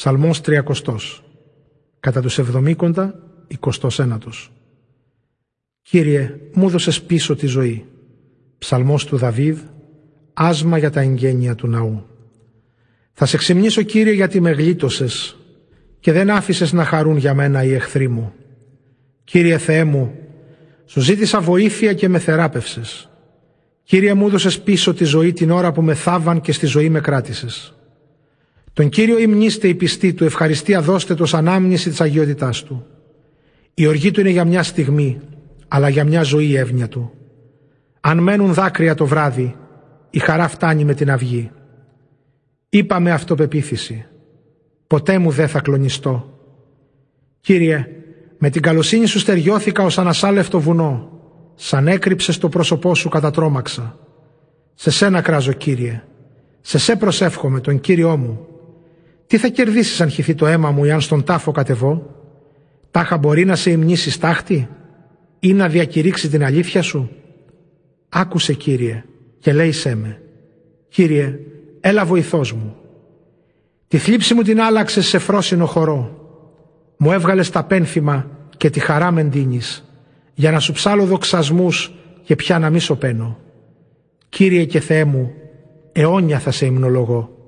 Ψαλμός τριακοστός. Κατά τους εβδομήκοντα, εικοστός ένατος. Κύριε, μου δώσες πίσω τη ζωή. Ψαλμός του Δαβίδ, άσμα για τα εγγένεια του ναού. Θα σε ξυμνήσω Κύριε γιατί με γλίτωσες και δεν άφησες να χαρούν για μένα οι εχθροί μου. Κύριε Θεέ μου, σου ζήτησα βοήθεια και με θεράπευσες. Κύριε μου έδωσες πίσω τη ζωή την ώρα που με θάβαν και στη ζωή με κράτησες. Τον Κύριο υμνήστε η πιστή του, ευχαριστία δώστε το ανάμνηση της αγιότητάς του. Η οργή του είναι για μια στιγμή, αλλά για μια ζωή η εύνοια του. Αν μένουν δάκρυα το βράδυ, η χαρά φτάνει με την αυγή. Είπα με αυτοπεποίθηση, ποτέ μου δεν θα κλονιστώ. Κύριε, με την καλοσύνη σου στεριώθηκα ως ανασάλευτο βουνό, σαν έκρυψες το πρόσωπό σου κατατρώμαξα. Σε σένα κράζω, Κύριε, σε σε προσεύχομαι τον Κύριό μου. Τι θα κερδίσεις αν χυθεί το αίμα μου ή αν στον τάφο κατεβώ; Τάχα μπορεί να σε υμνήσεις στάχτη ή να διακηρύξει την αλήθεια σου; Άκουσε Κύριε και λέει σε με. Κύριε, έλα βοηθός μου. Τη θλίψη μου την άλλαξες σε φρόσινο χορό. Μου έβγαλες τα πένθυμα και τη χαρά με ντύνεις, για να σου ψάλω δοξασμούς και πια να μη σωπαίνω. Κύριε και Θεέ μου, αιώνια θα σε υμνολογώ.